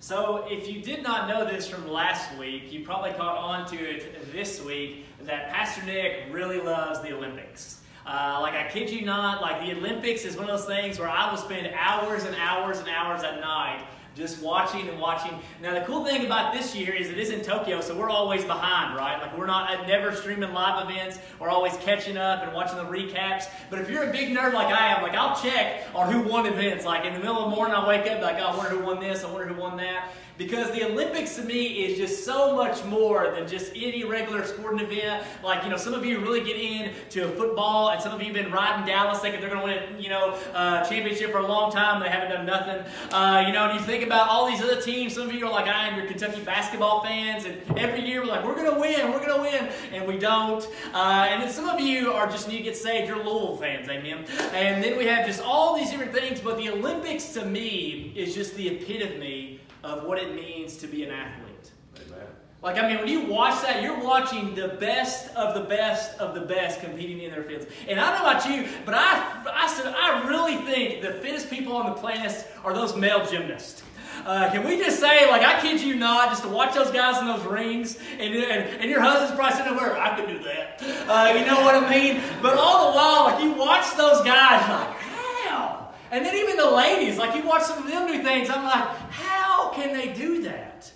So, if you did not know this from last week, you probably caught on to it this week that Pastor Nick really loves the Olympics. Uh, like, I kid you not, like, the Olympics is one of those things where I will spend hours and hours and hours at night just watching and watching. Now, the cool thing about this year is it is in Tokyo, so we're always behind, right? Like, we're not never streaming live events. We're always catching up and watching the recaps. But if you're a big nerd like I am, like, I'll check on who won events. Like, in the middle of the morning, I'll wake up, like, oh, I wonder who won this, I wonder who won that. Because the Olympics to me is just so much more than just any regular sporting event. Like, you know, some of you really get into football, and some of you have been riding Dallas thinking they're going to win, a you know, uh, championship for a long time. They haven't done nothing. Uh, you know, and you think about all these other teams. Some of you are like I am, you're Kentucky basketball fans, and every year we're like, we're going to win, we're going to win, and we don't. Uh, and then some of you are just need to get saved. You're Louisville fans, amen. And then we have just all these different things, but the Olympics to me is just the epitome of what it means to be an athlete. Amen. Like, I mean, when you watch that, you're watching the best of the best of the best competing in their fields. And I don't know about you, but I, I, said, I really think the fittest people on the planet are those male gymnasts. Uh, can we just say, like, I kid you not, just to watch those guys in those rings, and, and, and your husband's probably sitting there, I could do that. Uh, you know what I mean? But all the while, like, you watch those guys, like, how? And then even the ladies, like, you watch some of them do things, I'm like, how can they do that?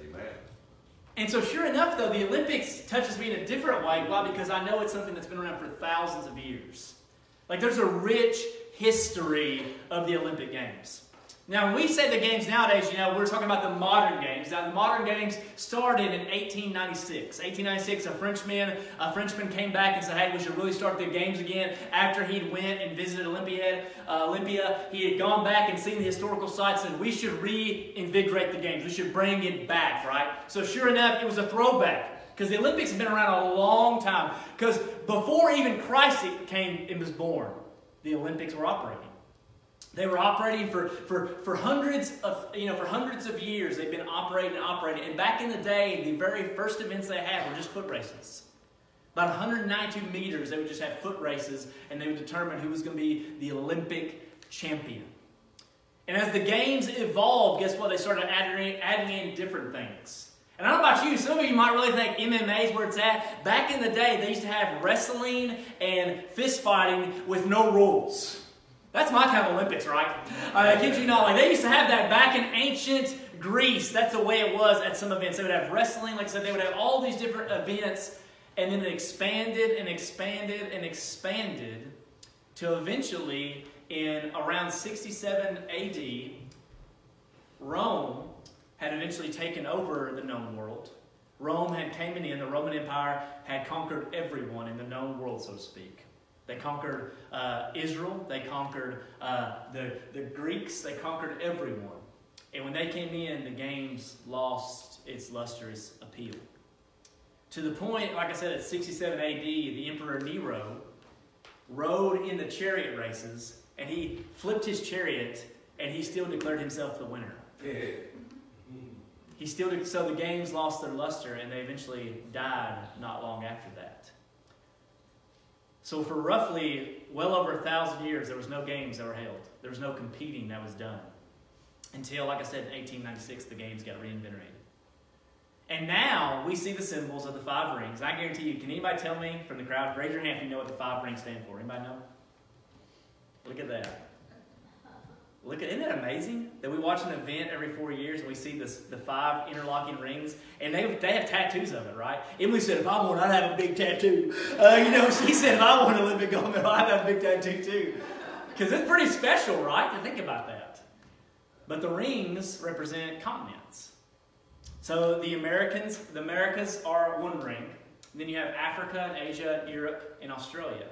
Amen. And so, sure enough, though, the Olympics touches me in a different way. Why? Because I know it's something that's been around for thousands of years. Like, there's a rich history of the Olympic Games. Now, when we say the games nowadays, you know, we're talking about the modern games. Now, the modern games started in 1896. 1896, a Frenchman, a Frenchman came back and said, hey, we should really start the games again. After he'd went and visited Olympia, uh, Olympia, he had gone back and seen the historical sites and we should reinvigorate the games. We should bring it back, right? So sure enough, it was a throwback. Because the Olympics have been around a long time. Because before even Christ came and was born, the Olympics were operating. They were operating for, for, for hundreds of you know for hundreds of years. They've been operating and operating. And back in the day, the very first events they had were just foot races. About 192 meters, they would just have foot races, and they would determine who was going to be the Olympic champion. And as the games evolved, guess what? They started adding, adding in different things. And I don't know about you, some of you might really think MMA is where it's at. Back in the day, they used to have wrestling and fist fighting with no rules. That's my kind of Olympics, right? I kid you not. Like they used to have that back in ancient Greece. That's the way it was at some events. They would have wrestling, like I said, they would have all these different events, and then it expanded and expanded and expanded till eventually, in around 67 AD, Rome had eventually taken over the known world. Rome had came in, the Roman Empire had conquered everyone in the known world, so to speak. They conquered uh, Israel. They conquered uh, the, the Greeks. They conquered everyone. And when they came in, the games lost its lustrous appeal. To the point, like I said, at 67 AD, the Emperor Nero rode in the chariot races, and he flipped his chariot, and he still declared himself the winner. He still, so the games lost their luster, and they eventually died not long after that. So for roughly well over a thousand years, there was no games that were held. There was no competing that was done. Until, like I said, in 1896, the games got reinvigorated. And now we see the symbols of the five rings. I guarantee you, can anybody tell me from the crowd? Raise your hand if you know what the five rings stand for. Anybody know? Look at that. Look at, isn't it amazing that we watch an event every four years and we see this, the five interlocking rings and they, they have tattoos of it, right? Emily said, if I want, I'd have a big tattoo. Uh, you know, she said, if I want to live in gold medal, I'd have a big tattoo too. Because it's pretty special, right, to think about that. But the rings represent continents. So the Americans, the Americas are one ring. then you have Africa, Asia, Europe, and Australia.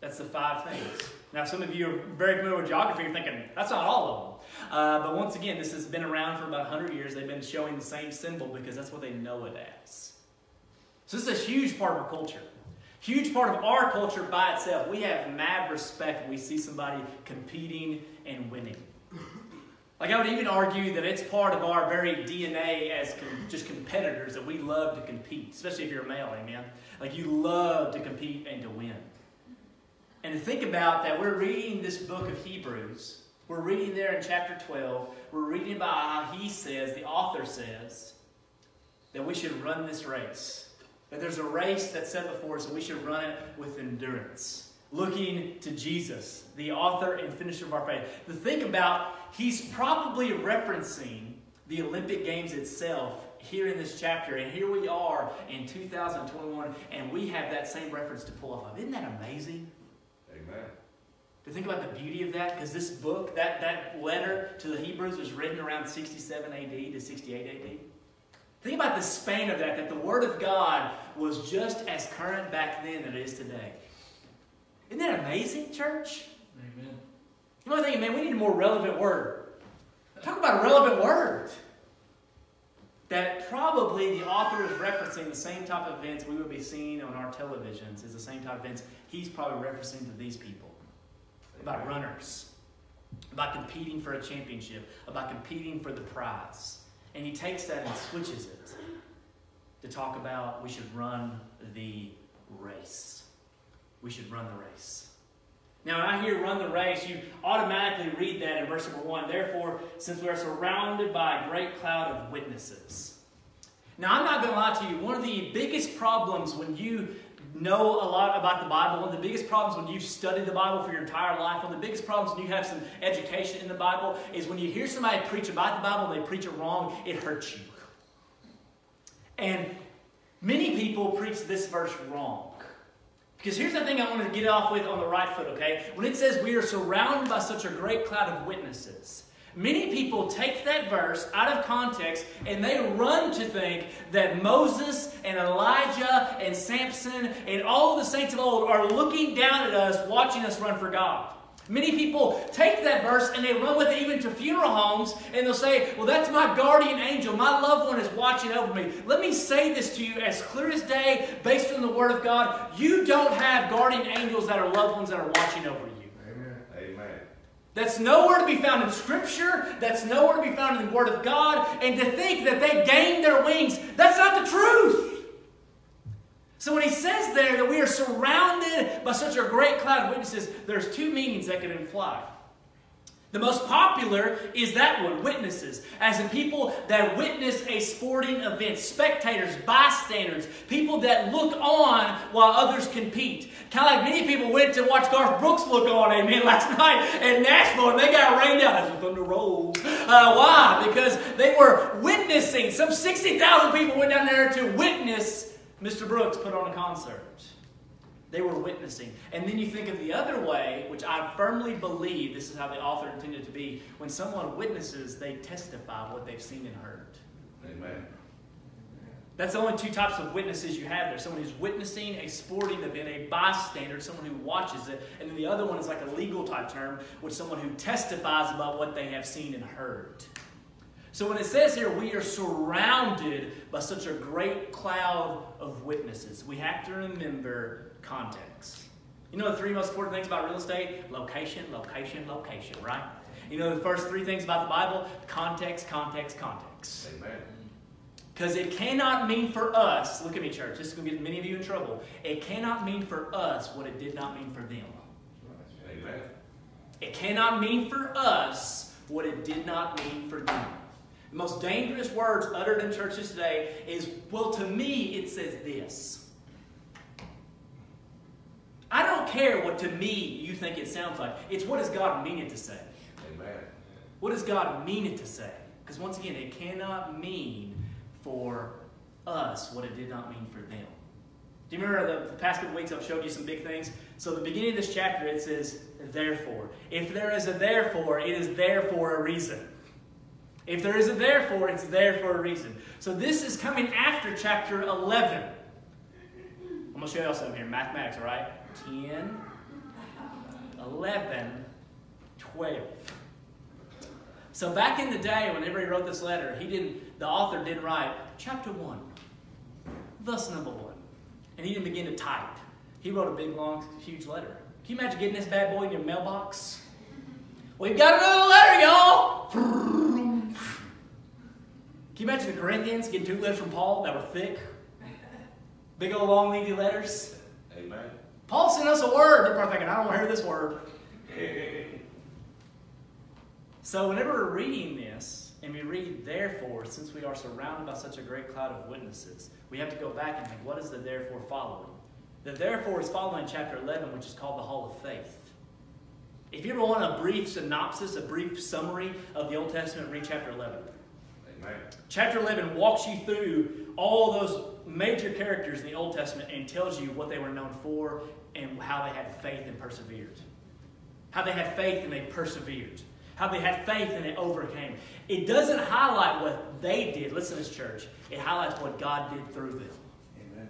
That's the five things. Now, some of you are very familiar with geography. You're thinking, that's not all of them. Uh, but once again, this has been around for about 100 years. They've been showing the same symbol because that's what they know it as. So this is a huge part of our culture. Huge part of our culture by itself. We have mad respect when we see somebody competing and winning. Like I would even argue that it's part of our very DNA as com- just competitors that we love to compete, especially if you're a male, amen. Like you love to compete and think about that, we're reading this book of Hebrews, We're reading there in chapter 12. We're reading about how he says, the author says, that we should run this race. That there's a race that's set before us and we should run it with endurance. Looking to Jesus, the author and finisher of our faith. To think about, he's probably referencing the Olympic Games itself here in this chapter. And here we are in 2021, and we have that same reference to pull off of. Isn't that amazing? To think about the beauty of that, because this book, that, that letter to the Hebrews was written around 67 AD to 68 AD. Think about the span of that, that the Word of God was just as current back then as it is today. Isn't that amazing, church? Amen. You might think, man, we need a more relevant word. Talk about a relevant word. That probably the author is referencing the same type of events we would be seeing on our televisions is the same type of events he's probably referencing to these people. About runners. About competing for a championship. About competing for the prize. And he takes that and switches it to talk about we should run the race. We should run the race. Now, when I hear run the race, you automatically read that in verse number one. Therefore, since we are surrounded by a great cloud of witnesses. Now, I'm not going to lie to you. One of the biggest problems when you know a lot about the Bible, one of the biggest problems when you've studied the Bible for your entire life, one of the biggest problems when you have some education in the Bible, is when you hear somebody preach about the Bible and they preach it wrong, it hurts you. And many people preach this verse wrong. Because here's the thing I want to get off with on the right foot, okay? When it says we are surrounded by such a great cloud of witnesses, many people take that verse out of context and they run to think that Moses and Elijah and Samson and all the saints of old are looking down at us, watching us run for God. Many people take that verse and they run with it even to funeral homes and they'll say, Well, that's my guardian angel. My loved one is watching over me. Let me say this to you as clear as day, based on the Word of God. You don't have guardian angels that are loved ones that are watching over you. Amen. Amen. That's nowhere to be found in Scripture. That's nowhere to be found in the Word of God. And to think that they gained their wings, that's not the truth. So when he says there that we are surrounded by such a great cloud of witnesses, there's two meanings that can imply. The most popular is that one, witnesses, as in people that witness a sporting event, spectators, bystanders, people that look on while others compete. Kind of like many people went to watch Garth Brooks look on, amen, last night in Nashville, and they got rained out as thunder rolls. Uh, why? Because they were witnessing. Some 60,000 people went down there to witness Mr. Brooks put on a concert. They were witnessing. And then you think of the other way, which I firmly believe this is how the author intended to be. When someone witnesses, they testify what they've seen and heard. Amen. That's the only two types of witnesses you have there. Someone who's witnessing a sporting event, a bystander, someone who watches it. And then the other one is like a legal type term, which someone who testifies about what they have seen and heard. So when it says here, we are surrounded by such a great cloud of witnesses, we have to remember context. You know the three most important things about real estate? Location, location, location, right? You know the first three things about the Bible? Context, context, context. Amen. Because it cannot mean for us, look at me, church, this is going to get many of you in trouble. It cannot mean for us what it did not mean for them. Amen. It cannot mean for us what it did not mean for them. The most dangerous words uttered in churches today is, well, to me, it says this. I don't care what to me you think it sounds like. It's what does God mean it to say? Amen. What does God mean it to say? Because once again, it cannot mean for us what it did not mean for them. Do you remember the, the past couple weeks I've showed you some big things? So the beginning of this chapter it says, therefore. If there is a therefore, it is there for a reason. If there is a therefore, it's there for a reason. So this is coming after chapter 11. I'm going to show you all something here. Mathematics, all right? 10, 11, 12. So back in the day, whenever he wrote this letter, he didn't. The author didn't write chapter one, thus number one, and he didn't begin to type. He wrote a big, long, huge letter. Can you imagine getting this bad boy in your mailbox? We've got another letter, y'all. Can you imagine the Corinthians getting two letters from Paul that were thick, big old long, lengthy letters? Amen. Paul sent us a word. They're probably thinking, I don't want to hear this word. So, whenever we're reading this, and we read, therefore, since we are surrounded by such a great cloud of witnesses, we have to go back and think, what is the therefore following? The therefore is following chapter 11, which is called the Hall of Faith. If you ever want a brief synopsis, a brief summary of the Old Testament, read chapter 11. Amen. Chapter 11 walks you through all those major characters in the Old Testament and tells you what they were known for and how they had faith and persevered. How they had faith and they persevered. How they had faith and they overcame. It doesn't highlight what they did. Listen to this, church. It highlights what God did through them. Amen.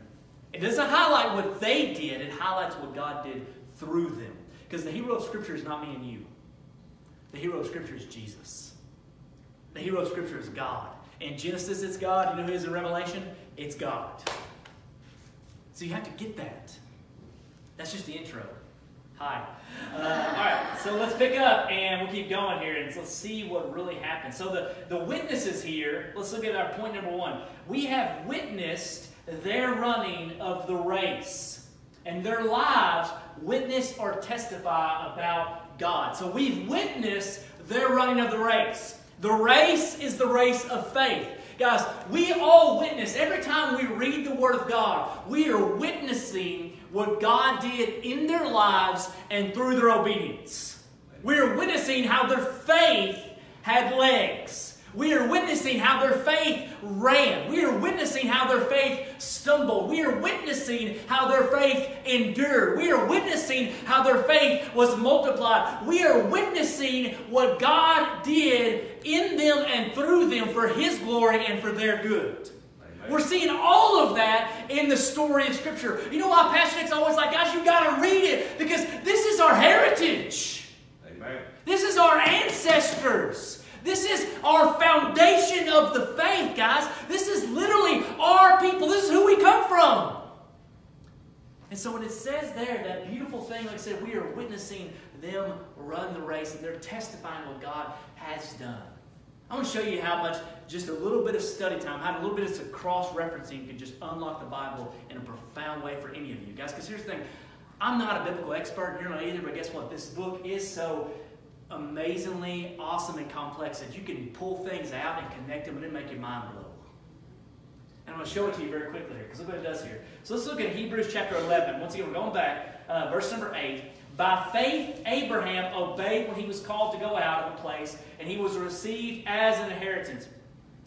It doesn't highlight what they did, it highlights what God did through them. Because the hero of Scripture is not me and you. The hero of Scripture is Jesus. The hero of Scripture is God. In Genesis, it's God. You know who is in Revelation? It's God. So you have to get that. That's just the intro. Hi. Uh, all right, so let's pick up and we'll keep going here and let's see what really happened. So the, the witnesses here, let's look at our point number one. We have witnessed their running of the race, and their lives witness or testify about God. So we've witnessed their running of the race. The race is the race of faith. Guys, we all witness, every time we read the Word of God, we are witnessing what God did in their lives and through their obedience. We are witnessing how their faith had legs. We are witnessing how their faith ran. We are witnessing how their faith stumbled. We are witnessing how their faith endured. We are witnessing how their faith was multiplied. We are witnessing what God did in them and through them for His glory and for their good. We're seeing all of that in the story of Scripture. You know why Pastor Nick's always like, guys, you got to read it because this is our heritage. Amen. This is our ancestors. This is our foundation of the faith, guys. This is literally our people. This is who we come from. And so when it says there, that beautiful thing, like I said, we are witnessing them run the race and they're testifying what God has done. I want to show you how much just a little bit of study time, how a little bit of cross referencing can just unlock the Bible in a profound way for any of you guys. Because here's the thing I'm not a biblical expert, you're not either, but guess what? This book is so amazingly awesome and complex that you can pull things out and connect them and make your mind blow. And I'm going to show it to you very quickly here because look what it does here. So let's look at Hebrews chapter 11. Once again, we're going back, uh, verse number 8. By faith, Abraham obeyed when he was called to go out of a place, and he was received as an inheritance.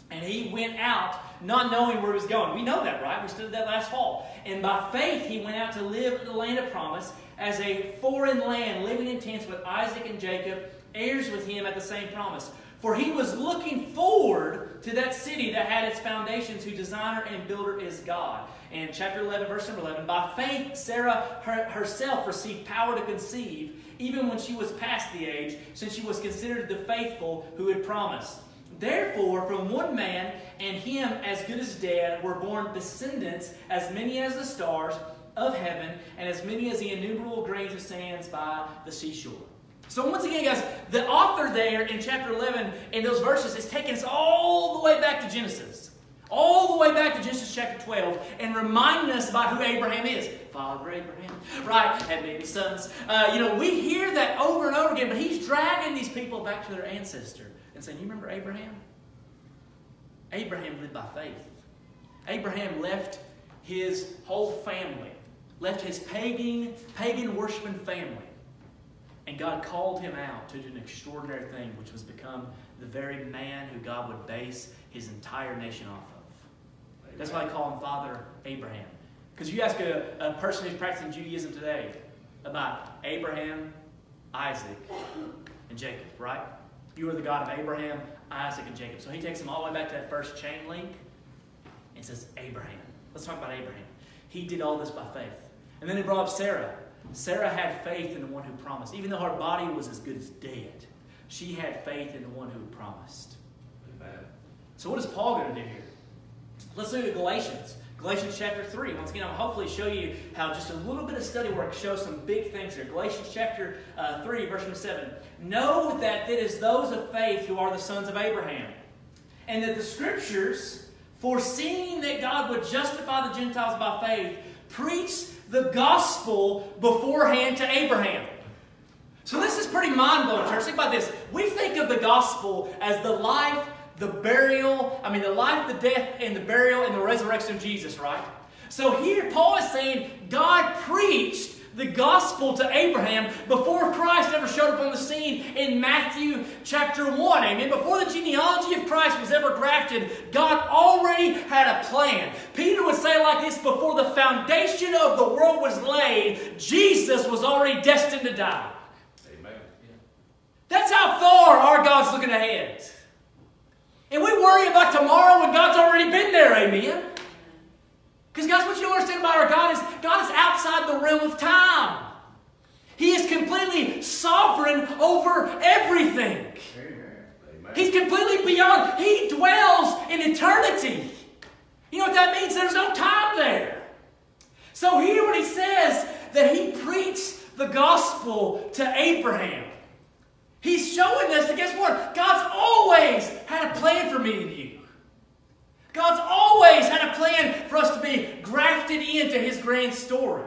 And he went out not knowing where he was going. We know that, right? We studied that last fall. And by faith, he went out to live in the land of promise as a foreign land, living in tents with Isaac and Jacob, heirs with him at the same promise. For he was looking forward to that city that had its foundations, whose designer and builder is God. And chapter 11, verse number 11 By faith, Sarah her, herself received power to conceive, even when she was past the age, since she was considered the faithful who had promised. Therefore, from one man, and him as good as dead, were born descendants, as many as the stars of heaven, and as many as the innumerable grains of sands by the seashore. So once again, guys, the author there in chapter 11, in those verses, is taking us all the way back to Genesis. All the way back to Genesis chapter 12 and reminding us about who Abraham is. Father Abraham, right? Had many sons. Uh, you know, we hear that over and over again, but he's dragging these people back to their ancestor and saying, You remember Abraham? Abraham lived by faith. Abraham left his whole family, left his pagan, pagan worshiping family. And God called him out to do an extraordinary thing, which was become the very man who God would base his entire nation off of. That's why I call him Father Abraham. Because you ask a, a person who's practicing Judaism today about Abraham, Isaac, and Jacob, right? You are the God of Abraham, Isaac, and Jacob. So he takes them all the way back to that first chain link and says, Abraham. Let's talk about Abraham. He did all this by faith. And then he brought up Sarah. Sarah had faith in the one who promised. Even though her body was as good as dead, she had faith in the one who promised. Amen. So, what is Paul going to do here? Let's look at Galatians. Galatians chapter 3. Once again, I'll hopefully show you how just a little bit of study work shows some big things here. Galatians chapter uh, 3, verse number 7. Know that it is those of faith who are the sons of Abraham, and that the scriptures, foreseeing that God would justify the Gentiles by faith, preach the gospel beforehand to Abraham. So this is pretty mind-blowing, church. Think about this. We think of the gospel as the life, the burial, I mean the life, the death, and the burial and the resurrection of Jesus, right? So here Paul is saying God preached the gospel to Abraham before Christ ever showed up on the scene in Matthew chapter 1. Amen. Before the genealogy of Christ was ever grafted, God already had a plan. Peter would say like this before the foundation of the world was laid, Jesus was already destined to die. Amen. That's how far our God's looking ahead. And we worry about tomorrow when God's already been there, amen. Because, guys, what you don't understand about our God is God is outside the realm of time. He is completely sovereign over everything. Amen. He's completely beyond, He dwells in eternity. You know what that means? There's no time there. So, here when He says that He preached the gospel to Abraham, He's showing us that guess what? God's always had a plan for me and you. God's always had a plan for us to be grafted into his grand story.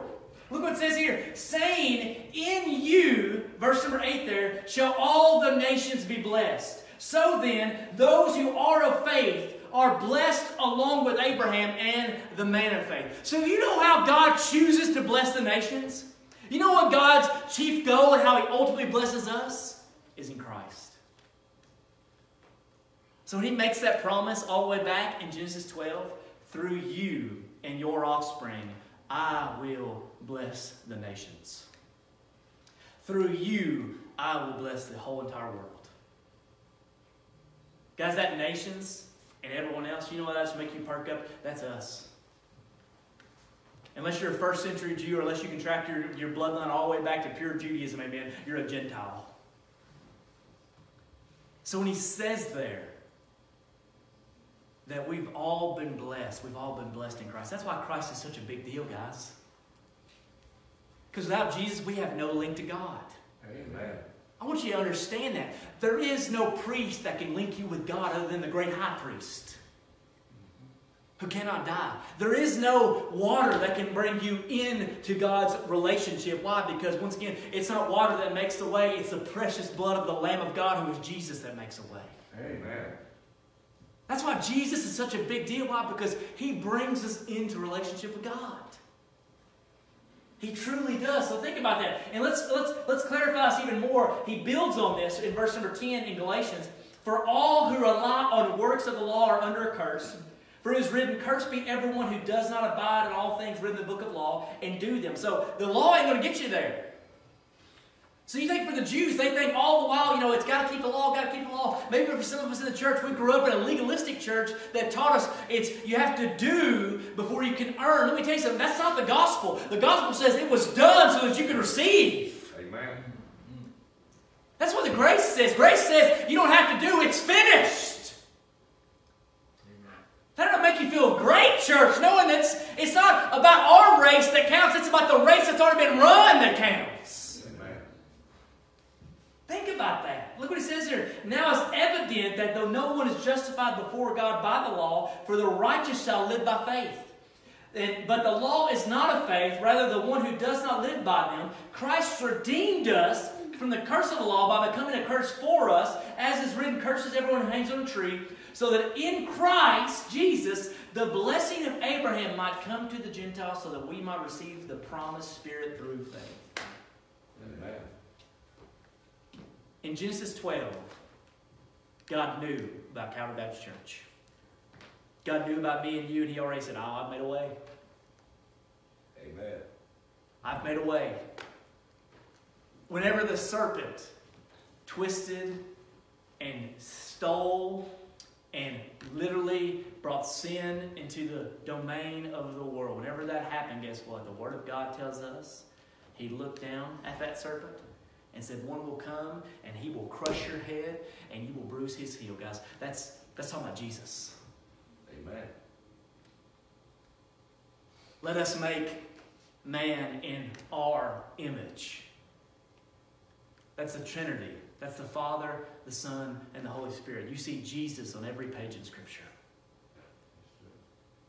Look what it says here saying, In you, verse number 8 there, shall all the nations be blessed. So then, those who are of faith are blessed along with Abraham and the man of faith. So, you know how God chooses to bless the nations? You know what God's chief goal and how He ultimately blesses us? Is in. So he makes that promise all the way back in Genesis 12, through you and your offspring, I will bless the nations. Through you, I will bless the whole entire world. Guys, that nations and everyone else, you know what that's make you perk up? That's us. Unless you're a first century Jew or unless you can track your, your bloodline all the way back to pure Judaism, amen, you're a Gentile. So when he says there, that we've all been blessed. We've all been blessed in Christ. That's why Christ is such a big deal, guys. Because without Jesus, we have no link to God. Amen. I want you to understand that. There is no priest that can link you with God other than the great high priest who cannot die. There is no water that can bring you into God's relationship. Why? Because once again, it's not water that makes the way, it's the precious blood of the Lamb of God who is Jesus that makes a way. Amen. That's why Jesus is such a big deal. Why? Because he brings us into relationship with God. He truly does. So think about that. And let's let's let's clarify this even more. He builds on this in verse number 10 in Galatians. For all who rely on works of the law are under a curse. For it is written, Cursed be everyone who does not abide in all things written in the book of law and do them. So the law ain't going to get you there. So you think for the Jews, they think all the while, you know, it's got to keep the law, got to keep the law. Maybe for some of us in the church, we grew up in a legalistic church that taught us it's you have to do before you can earn. Let me tell you something. That's not the gospel. The gospel says it was done so that you can receive. Amen. That's what the grace says. Grace says you don't have to do. It's finished. That don't make you feel great, church, knowing that it's, it's not about our race that counts. It's about the race that's already been run that counts. Think about that. Look what he says here. Now it's evident that though no one is justified before God by the law, for the righteous shall live by faith. And, but the law is not of faith, rather the one who does not live by them. Christ redeemed us from the curse of the law by becoming a curse for us, as is written, curses everyone who hangs on a tree, so that in Christ Jesus the blessing of Abraham might come to the Gentiles, so that we might receive the promised Spirit through faith. Amen. In Genesis 12, God knew about Calvary Baptist Church. God knew about me and you, and He already said, Oh, I've made a way. Amen. I've made a way. Whenever the serpent twisted and stole and literally brought sin into the domain of the world, whenever that happened, guess what? The Word of God tells us He looked down at that serpent and said, One will come and he will crush your head and you will bruise his heel, guys. That's that's talking about Jesus. Amen. Let us make man in our image. That's the Trinity. That's the Father, the Son, and the Holy Spirit. You see Jesus on every page in Scripture.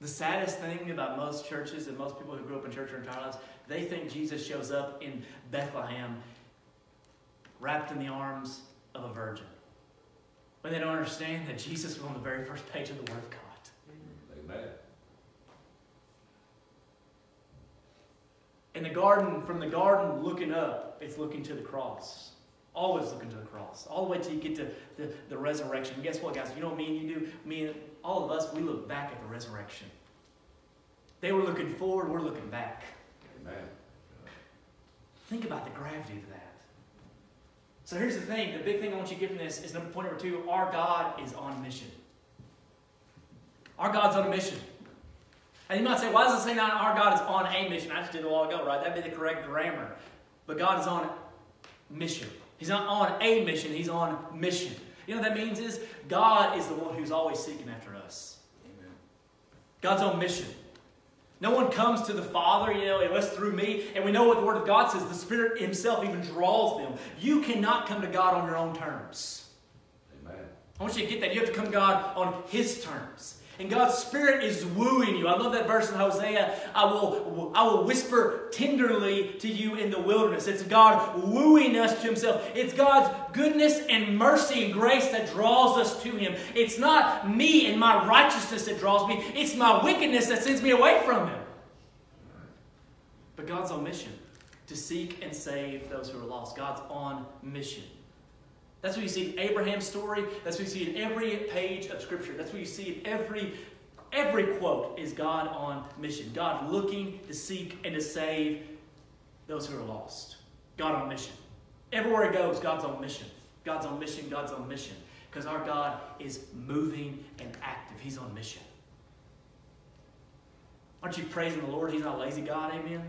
The saddest thing about most churches and most people who grew up in church their entire lives, they think Jesus shows up in Bethlehem wrapped in the arms of a virgin. But they don't understand that Jesus was on the very first page of the Word of God. Amen. In the garden, from the garden looking up, it's looking to the cross. Always looking to the cross. All the way till you get to the, the resurrection. And guess what, guys? You know what me and you do? Me and all of us, we look back at the resurrection. They were looking forward, we're looking back. Amen. Think about the gravity of that. So here's the thing the big thing I want you to get from this is number point number two our God is on mission. Our God's on a mission. And you might say, why does it say not our God is on a mission? I just did a while ago, right? That'd be the correct grammar. But God is on mission. He's not on a mission, He's on mission. You know what that means is God is the one who's always seeking after us. Amen. God's on mission. No one comes to the Father, you know, unless through me. And we know what the Word of God says. The Spirit Himself even draws them. You cannot come to God on your own terms. Amen. I want you to get that. You have to come to God on His terms. And God's Spirit is wooing you. I love that verse in Hosea. I will, I will whisper tenderly to you in the wilderness. It's God wooing us to Himself. It's God's goodness and mercy and grace that draws us to Him. It's not me and my righteousness that draws me, it's my wickedness that sends me away from Him. But God's on mission to seek and save those who are lost. God's on mission. That's what you see in Abraham's story. That's what you see in every page of Scripture. That's what you see in every every quote is God on mission. God looking to seek and to save those who are lost. God on mission. Everywhere he goes, God's on mission. God's on mission. God's on mission. Because our God is moving and active. He's on mission. Aren't you praising the Lord? He's not a lazy God. Amen.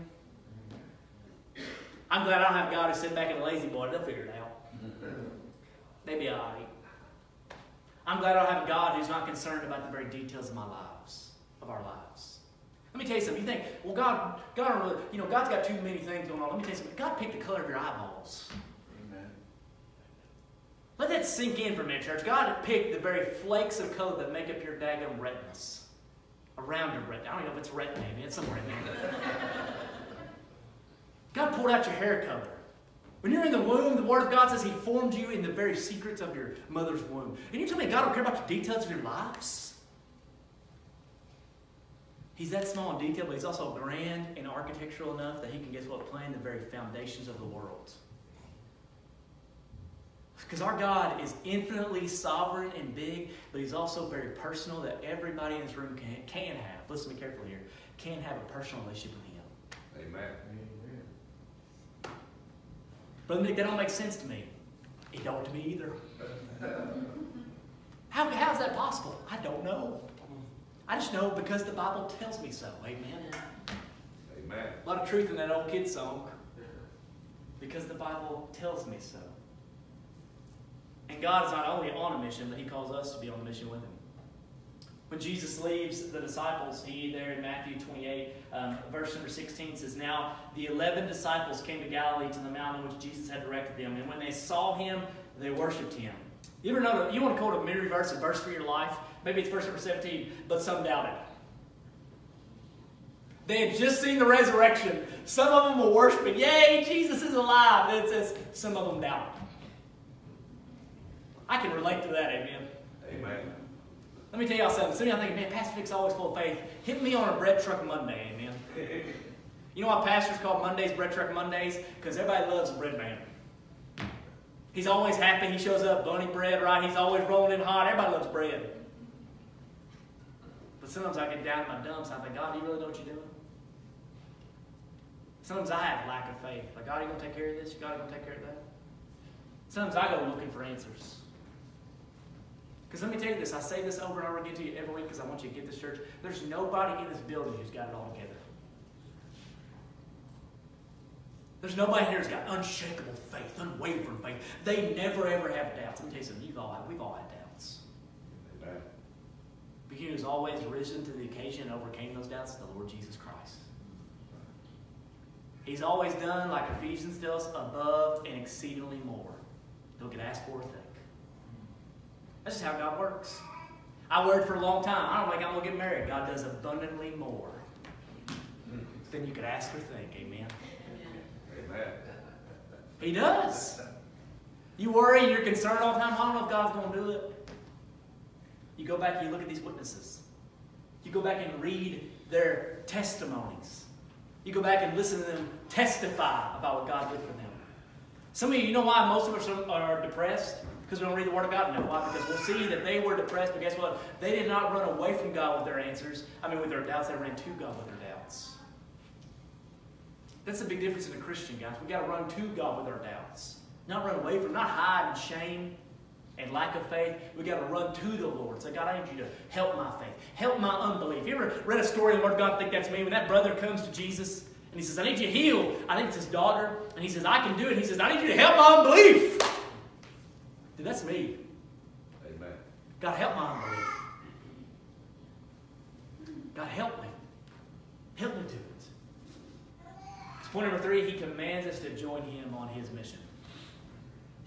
I'm glad I don't have God who's sitting back in a La-Z-Boy. They'll figure it out. They be all right. I'm glad I don't have a God who's not concerned about the very details of my lives, of our lives. Let me tell you something. You think, well, God, God, really, you know, God's got too many things going on. Let me tell you something. God picked the color of your eyeballs. Amen. Let that sink in for a minute, church. God picked the very flakes of color that make up your daggum retinas. Around your retina. I don't even know if it's retina, maybe it's somewhere in there. God pulled out your hair color. When you're in the womb, the Word of God says He formed you in the very secrets of your mother's womb. And you tell me God don't care about the details of your lives? He's that small in detail, but He's also grand and architectural enough that He can, guess what, plan the very foundations of the world. Because our God is infinitely sovereign and big, but He's also very personal that everybody in this room can, can have, listen to me carefully here, can have a personal relationship with Him. Amen. Brother Nick, that don't make sense to me. It don't to me either. How, how is that possible? I don't know. I just know because the Bible tells me so. Amen. Amen. A lot of truth in that old kid song. Because the Bible tells me so. And God is not only on a mission, but He calls us to be on a mission with Him. When Jesus leaves the disciples, he there in Matthew 28, um, verse number 16 says, Now the eleven disciples came to Galilee to the mountain which Jesus had directed them. And when they saw him, they worshipped him. You ever know, you want to quote a memory verse, a verse for your life? Maybe it's verse number 17, but some doubt it. They had just seen the resurrection. Some of them were worshiping, Yay, Jesus is alive. And it says, some of them doubted. I can relate to that, amen. Amen. Let me tell y'all something. Some of y'all think, man, Pastor Nick's always full of faith. Hit me on a bread truck Monday, amen. You know why pastors call Mondays bread truck Mondays? Because everybody loves a bread man. He's always happy. He shows up, bunny bread, right? He's always rolling in hot. Everybody loves bread. But sometimes I get down in my dumps. I think, God, do you really know what you're doing? Sometimes I have lack of faith. Like, God, are you going to take care of this? God, are you going to take care of that? Sometimes I go looking for answers. Because let me tell you this, I say this over and over again to you every week because I want you to get this church. There's nobody in this building who's got it all together. There's nobody here who's got unshakable faith, unwavering faith. They never ever have doubts. Let me tell you something, you've all had, we've all had doubts. Amen. But he who's always risen to the occasion and overcame those doubts is the Lord Jesus Christ. He's always done, like Ephesians tells us, above and exceedingly more. Don't get asked for a thing. That's just how God works. I worried for a long time. I don't think I'm going to get married. God does abundantly more than you could ask or think. Amen. Amen. He does. You worry, you're concerned all the time. I don't know if God's going to do it. You go back and you look at these witnesses. You go back and read their testimonies. You go back and listen to them testify about what God did for them. Some of you, you know why most of us are depressed? Because we don't read the Word of God? No. Why? Because we'll see that they were depressed, but guess what? They did not run away from God with their answers. I mean, with their doubts, they ran to God with their doubts. That's the big difference in a Christian, guys. We've got to run to God with our doubts. Not run away from, not hide in shame and lack of faith. We've got to run to the Lord. Say, God, I need you to help my faith. Help my unbelief. You ever read a story in the Word of God? Think that's me. When that brother comes to Jesus and he says, I need you to heal. I think it's his daughter. And he says, I can do it. He says, I need you to help my unbelief. Dude, that's me. Amen. God, help my unbelief. God, help me. Help me do it. Point number three, he commands us to join him on his mission.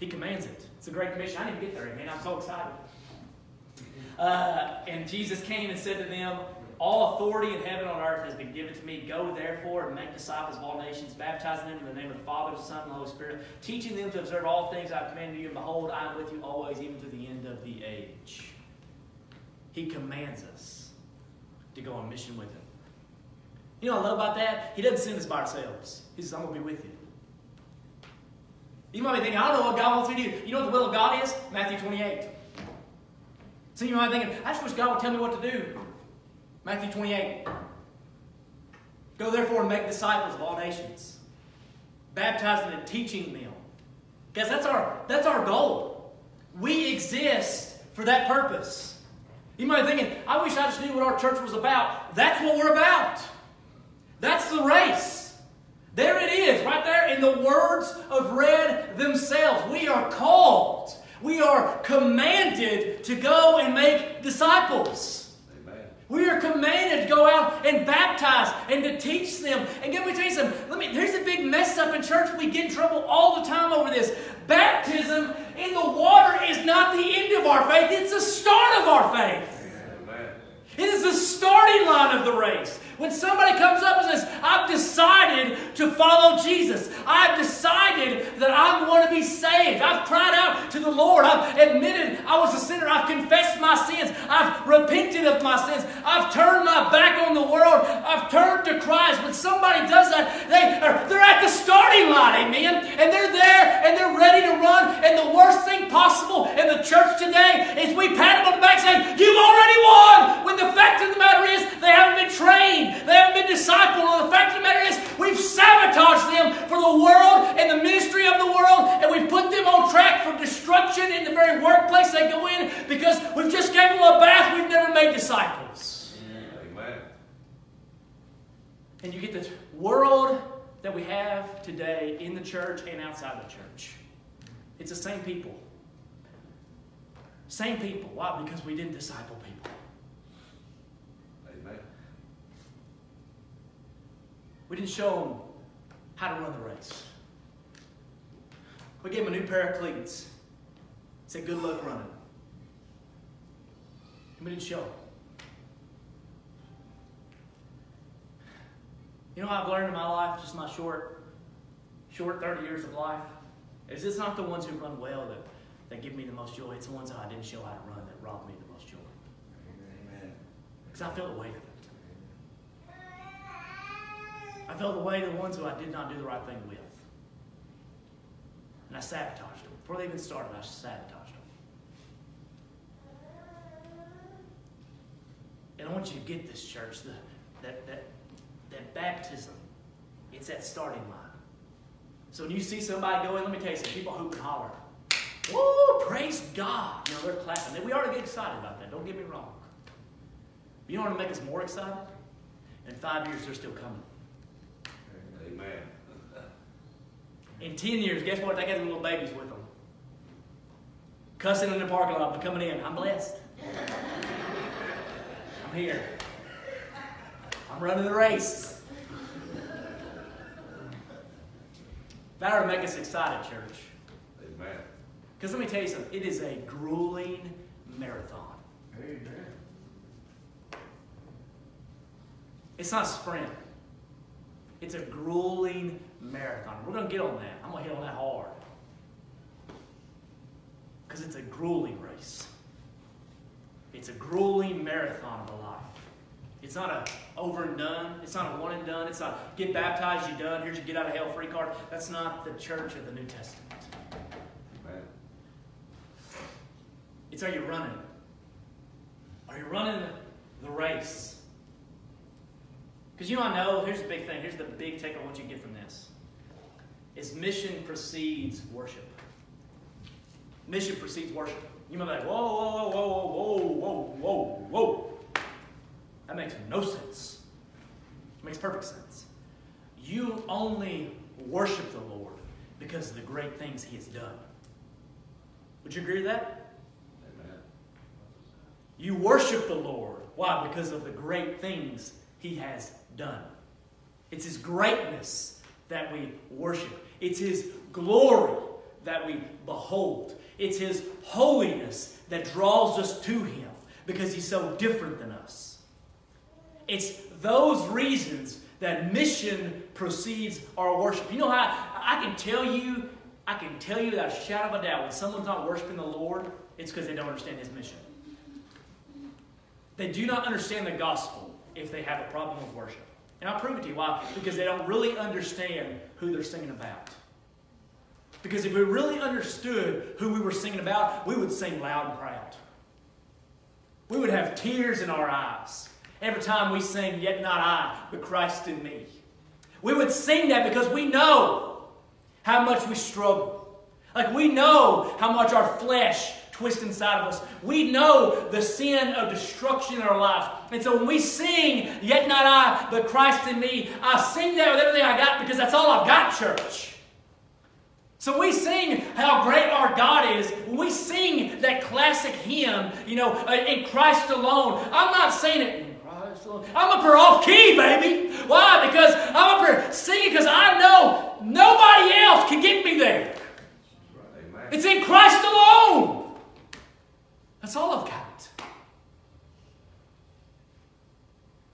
He commands it. It's a great commission. I didn't get there, man. I'm so excited. Uh, and Jesus came and said to them, All authority in heaven and on earth has been given to me. Go therefore and make disciples of all nations, baptizing them in the name of the Father, the Son, and the Holy Spirit, teaching them to observe all things I have commanded you. And behold, I am with you always, even to the end of the age. He commands us to go on mission with him. You know what I love about that? He doesn't send us by ourselves. He says, I'm going to be with you. You might be thinking, I don't know what God wants me to do. You know what the will of God is? Matthew 28. Some of you might be thinking, I just wish God would tell me what to do. Matthew 28. Go therefore and make disciples of all nations, baptizing and teaching them. Guys, that's our, that's our goal. We exist for that purpose. You might be thinking, I wish I just knew what our church was about. That's what we're about. That's the race. There it is, right there in the words of Red themselves. We are called, we are commanded to go and make disciples. We are commanded to go out and baptize and to teach them. And let me tell you something. Let me, there's a big mess up in church. We get in trouble all the time over this. Baptism in the water is not the end of our faith, it's the start of our faith. Amen. It is the starting line of the race. When somebody comes up and says, I've decided to follow Jesus, I've decided that I'm going to be saved, I've cried out to the Lord, I've admitted I was a sinner, I've confessed my sins, I've repented of my sins, I've turned my back on the world, I've turned to Christ. When somebody does that, they are, they're at the starting line, amen? And they're there and they're ready to run. And the worst thing possible in the church today is we pat them on the back saying, You've already won! When the fact of the matter is, they haven't been trained. They haven't been discipled. And the fact of the matter is, we've sabotaged them for the world and the ministry of the world, and we've put them on track for destruction in the very workplace they go in because we've just gave them a bath. We've never made disciples. Amen. And you get the world that we have today in the church and outside the church. It's the same people. Same people. Why? Because we didn't disciple people. Amen. We didn't show them how to run the race. We gave them a new pair of cleats. Said, good luck running. And we didn't show them. You know what I've learned in my life, just my short, short 30 years of life? Is it's not the ones who run well that, that give me the most joy. It's the ones that I didn't show how to run that rob me the most joy. Amen. Because I feel the weight of it. I felt the weight of the ones who I did not do the right thing with. And I sabotaged them. Before they even started, I sabotaged them. And I want you to get this, church, the, that, that, that baptism, it's that starting line. So when you see somebody going, let me tell you some people hoop and holler. Woo, praise God. You know, they're clapping. We ought to get excited about that. Don't get me wrong. You know what to make us more excited? In five years, they're still coming. Amen. In 10 years, guess what? They got their little babies with them. Cussing in the parking lot, but coming in. I'm blessed. I'm here. I'm running the race. That ought to make us excited, church. Amen. Because let me tell you something, it is a grueling marathon. Amen. It's not a sprint. It's a grueling marathon. We're going to get on that. I'm going to hit on that hard. Because it's a grueling race. It's a grueling marathon of a life. It's not a over and done. It's not a one and done. It's not get baptized, you done. Here's your get out of hell free card. That's not the church of the New Testament. Amen. It's are you running? Are you running the race? Because you know I know, here's the big thing, here's the big take I want you to get from this. Is mission precedes worship. Mission precedes worship. You might be like, whoa, whoa, whoa, whoa, whoa, whoa, whoa, whoa. That makes no sense. It makes perfect sense. You only worship the Lord because of the great things He has done. Would you agree with that? Amen. You worship the Lord. Why? Because of the great things He has done. It's His greatness that we worship, it's His glory that we behold. It's His holiness that draws us to Him because He's so different than us. It's those reasons that mission precedes our worship. You know how I can tell you, I can tell you without a shadow of a doubt when someone's not worshiping the Lord, it's because they don't understand His mission. They do not understand the gospel if they have a problem with worship. And I'll prove it to you. Why? Because they don't really understand who they're singing about. Because if we really understood who we were singing about, we would sing loud and proud. We would have tears in our eyes every time we sing, Yet not I, but Christ in me. We would sing that because we know how much we struggle. Like we know how much our flesh twists inside of us. We know the sin of destruction in our lives. And so when we sing, Yet not I, but Christ in me, I sing that with everything I got because that's all I've got, church. So we sing how great our God is. We sing that classic hymn, you know, uh, in Christ alone, I'm not saying it in Christ alone. I'm up here off key, baby. Why? Because I'm up here singing because I know nobody else can get me there. That's right. Amen. It's in Christ alone. That's all I've got.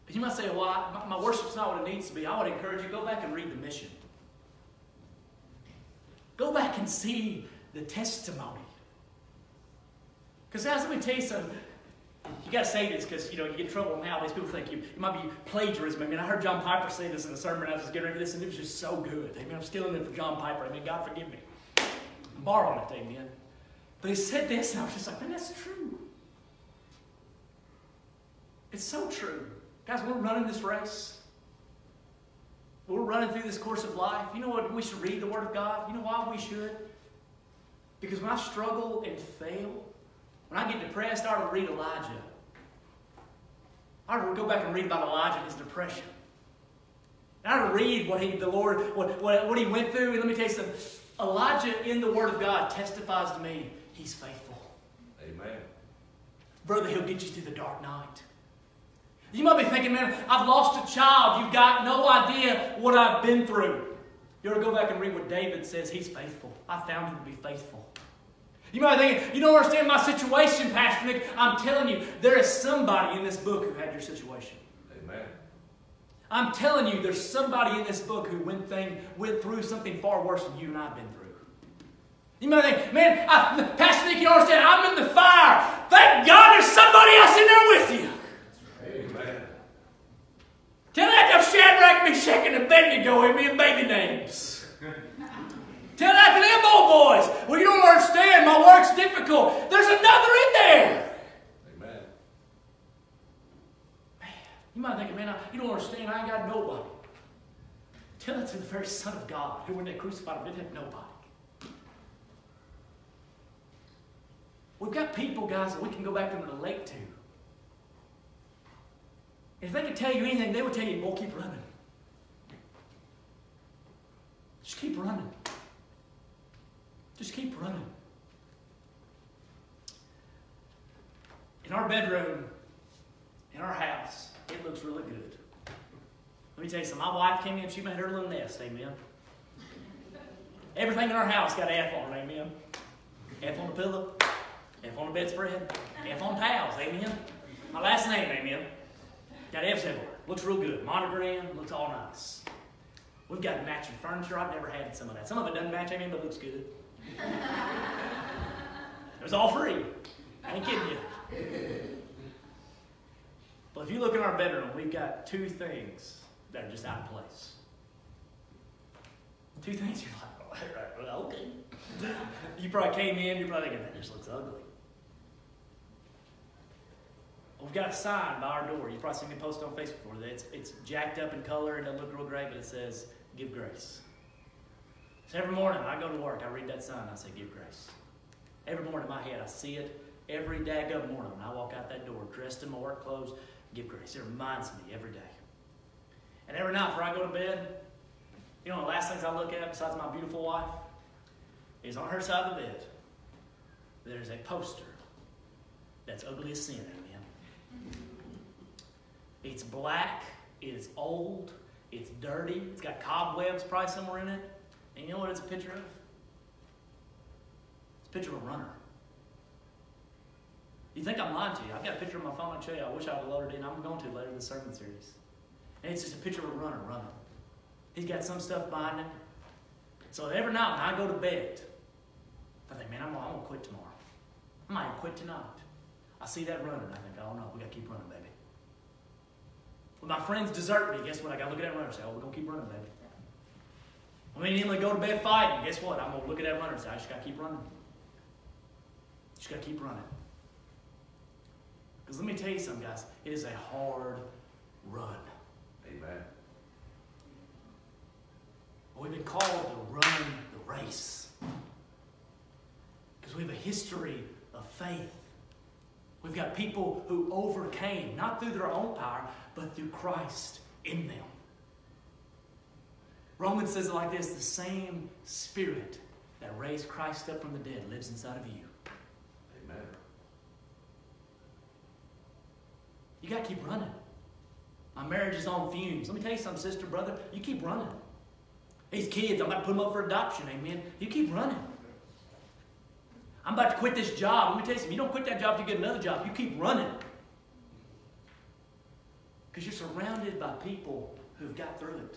You might say, well, I, my, worship's not what it needs to be. I would encourage you, go back and read the mission. Go back and see the testimony. Because guys, let me tell you something. You got to say this because you know you get in trouble nowadays. People think you it might be plagiarism. I mean, I heard John Piper say this in a sermon. I was getting ready to this, and it was just so good. I mean, I'm stealing it from John Piper. I mean, God forgive me. I'm borrowing it, amen. But he said this, and I was just like, man, that's true. It's so true. Guys, we're running this race. We're running through this course of life. You know what? We should read the Word of God. You know why we should? Because when I struggle and fail, when I get depressed, I to read Elijah. I to go back and read about Elijah and his depression. And I read what he, the Lord, what, what, what he went through. And let me tell you something. Elijah in the Word of God testifies to me he's faithful. Amen. Brother, he'll get you through the dark night. You might be thinking, man, I've lost a child. You've got no idea what I've been through. You ought to go back and read what David says. He's faithful. I found him to be faithful. You might be thinking, you don't understand my situation, Pastor Nick. I'm telling you, there is somebody in this book who had your situation. Amen. I'm telling you, there's somebody in this book who went, thing, went through something far worse than you and I've been through. You might think, man, I, Pastor Nick, you understand. I'm in the fire. Thank God there's somebody else in there with you. Amen. Tell that to Shadrach, Meshach, and Abednego in me and baby names. Tell that to them old boys. Well, you don't understand. My work's difficult. There's another in there. Amen. Man, you might think, man, I, you don't understand. I ain't got nobody. Tell that to the very Son of God, who when they crucified him didn't have nobody. We've got people, guys, that we can go back and relate to. If they could tell you anything, they would tell you, well, keep running. Just keep running. Just keep running. In our bedroom, in our house, it looks really good. Let me tell you something. My wife came in, she made her little nest, amen. Everything in our house got F on it, amen. F on the pillow, F on the bedspread, F on towels, amen. My last name, amen. Got F's everywhere. Looks real good. Monogram, looks all nice. We've got matching furniture. I've never had some of that. Some of it doesn't match, amen, but looks good. It was all free. I ain't kidding you. But if you look in our bedroom, we've got two things that are just out of place. Two things you're like, all right, well, okay. You probably came in, you're probably thinking, that just looks ugly. We've got a sign by our door. You've probably seen me post on Facebook before. It's, it's jacked up in color. and It look real great, but it says, Give grace. So every morning I go to work, I read that sign, I say, Give grace. Every morning in my head, I see it every day of morning when I walk out that door, dressed in my work clothes, give grace. It reminds me every day. And every night before I go to bed, you know, the last things I look at besides my beautiful wife is on her side of the bed, there's a poster that's ugly as sin. It's black, it's old, it's dirty, it's got cobwebs probably somewhere in it. And you know what it's a picture of? It's a picture of a runner. You think I'm lying to you? I've got a picture on my phone. I'll show you. I wish I would load it in. I'm going to later in the sermon series. And it's just a picture of a runner running. He's got some stuff behind him. So every night when I go to bed, I think, man, I'm, I'm going to quit tomorrow. I might quit tonight. I see that running. I think, oh no, we got to keep running, baby. When my friends desert me, guess what? I got to look at that runner and say, oh, we're going to keep running, baby. When they immediately go to bed fighting, guess what? I'm going to look at that runner and say, I just got to keep running. Just got to keep running. Because let me tell you something, guys. It is a hard run. Amen. We've been called to run the race. Because we have a history of faith. We've got people who overcame, not through their own power, but through Christ in them. Romans says it like this the same spirit that raised Christ up from the dead lives inside of you. Amen. You got to keep running. My marriage is on fumes. Let me tell you something, sister, brother. You keep running. These kids, I'm about to put them up for adoption, amen. You keep running. I'm about to quit this job. Let me tell you something. You don't quit that job to get another job. You keep running. Because you're surrounded by people who've got through it.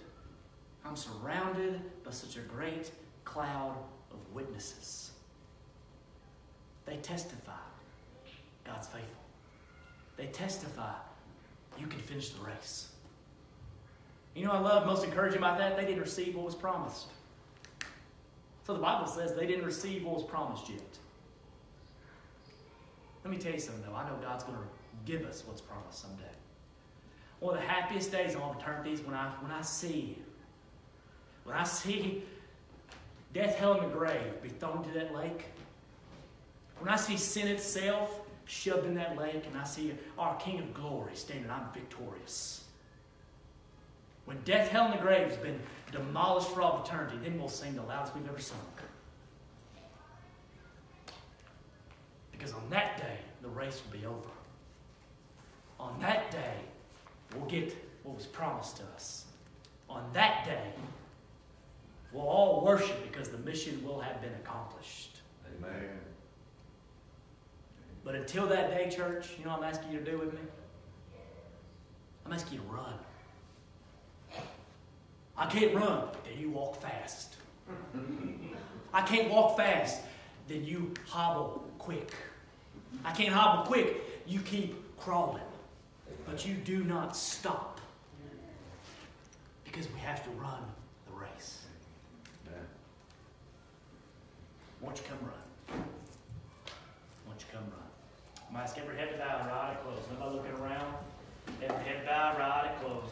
I'm surrounded by such a great cloud of witnesses. They testify God's faithful. They testify you can finish the race. You know I love most encouraging about that? They didn't receive what was promised. So the Bible says they didn't receive what was promised yet. Let me tell you something though. I know God's going to give us what's promised someday. One of the happiest days of all eternity is when I when I see when I see death, hell, and the grave be thrown into that lake. When I see sin itself shoved in that lake, and I see our King of glory standing, I'm victorious. When death, hell, and the grave has been demolished for all eternity, then we'll sing the loudest we've ever sung. Because on that day, the race will be over. On that day, we'll get what was promised to us. On that day, we'll all worship because the mission will have been accomplished. Amen. But until that day, church, you know what I'm asking you to do with me? I'm asking you to run. I can't run, then you walk fast. I can't walk fast, then you hobble quick. I can't hobble quick, you keep crawling. But you do not stop. Because we have to run the race. Won't you come run? Won't you come run? Asking every head to bow, right? Close. Nobody looking around. Every head bow, right?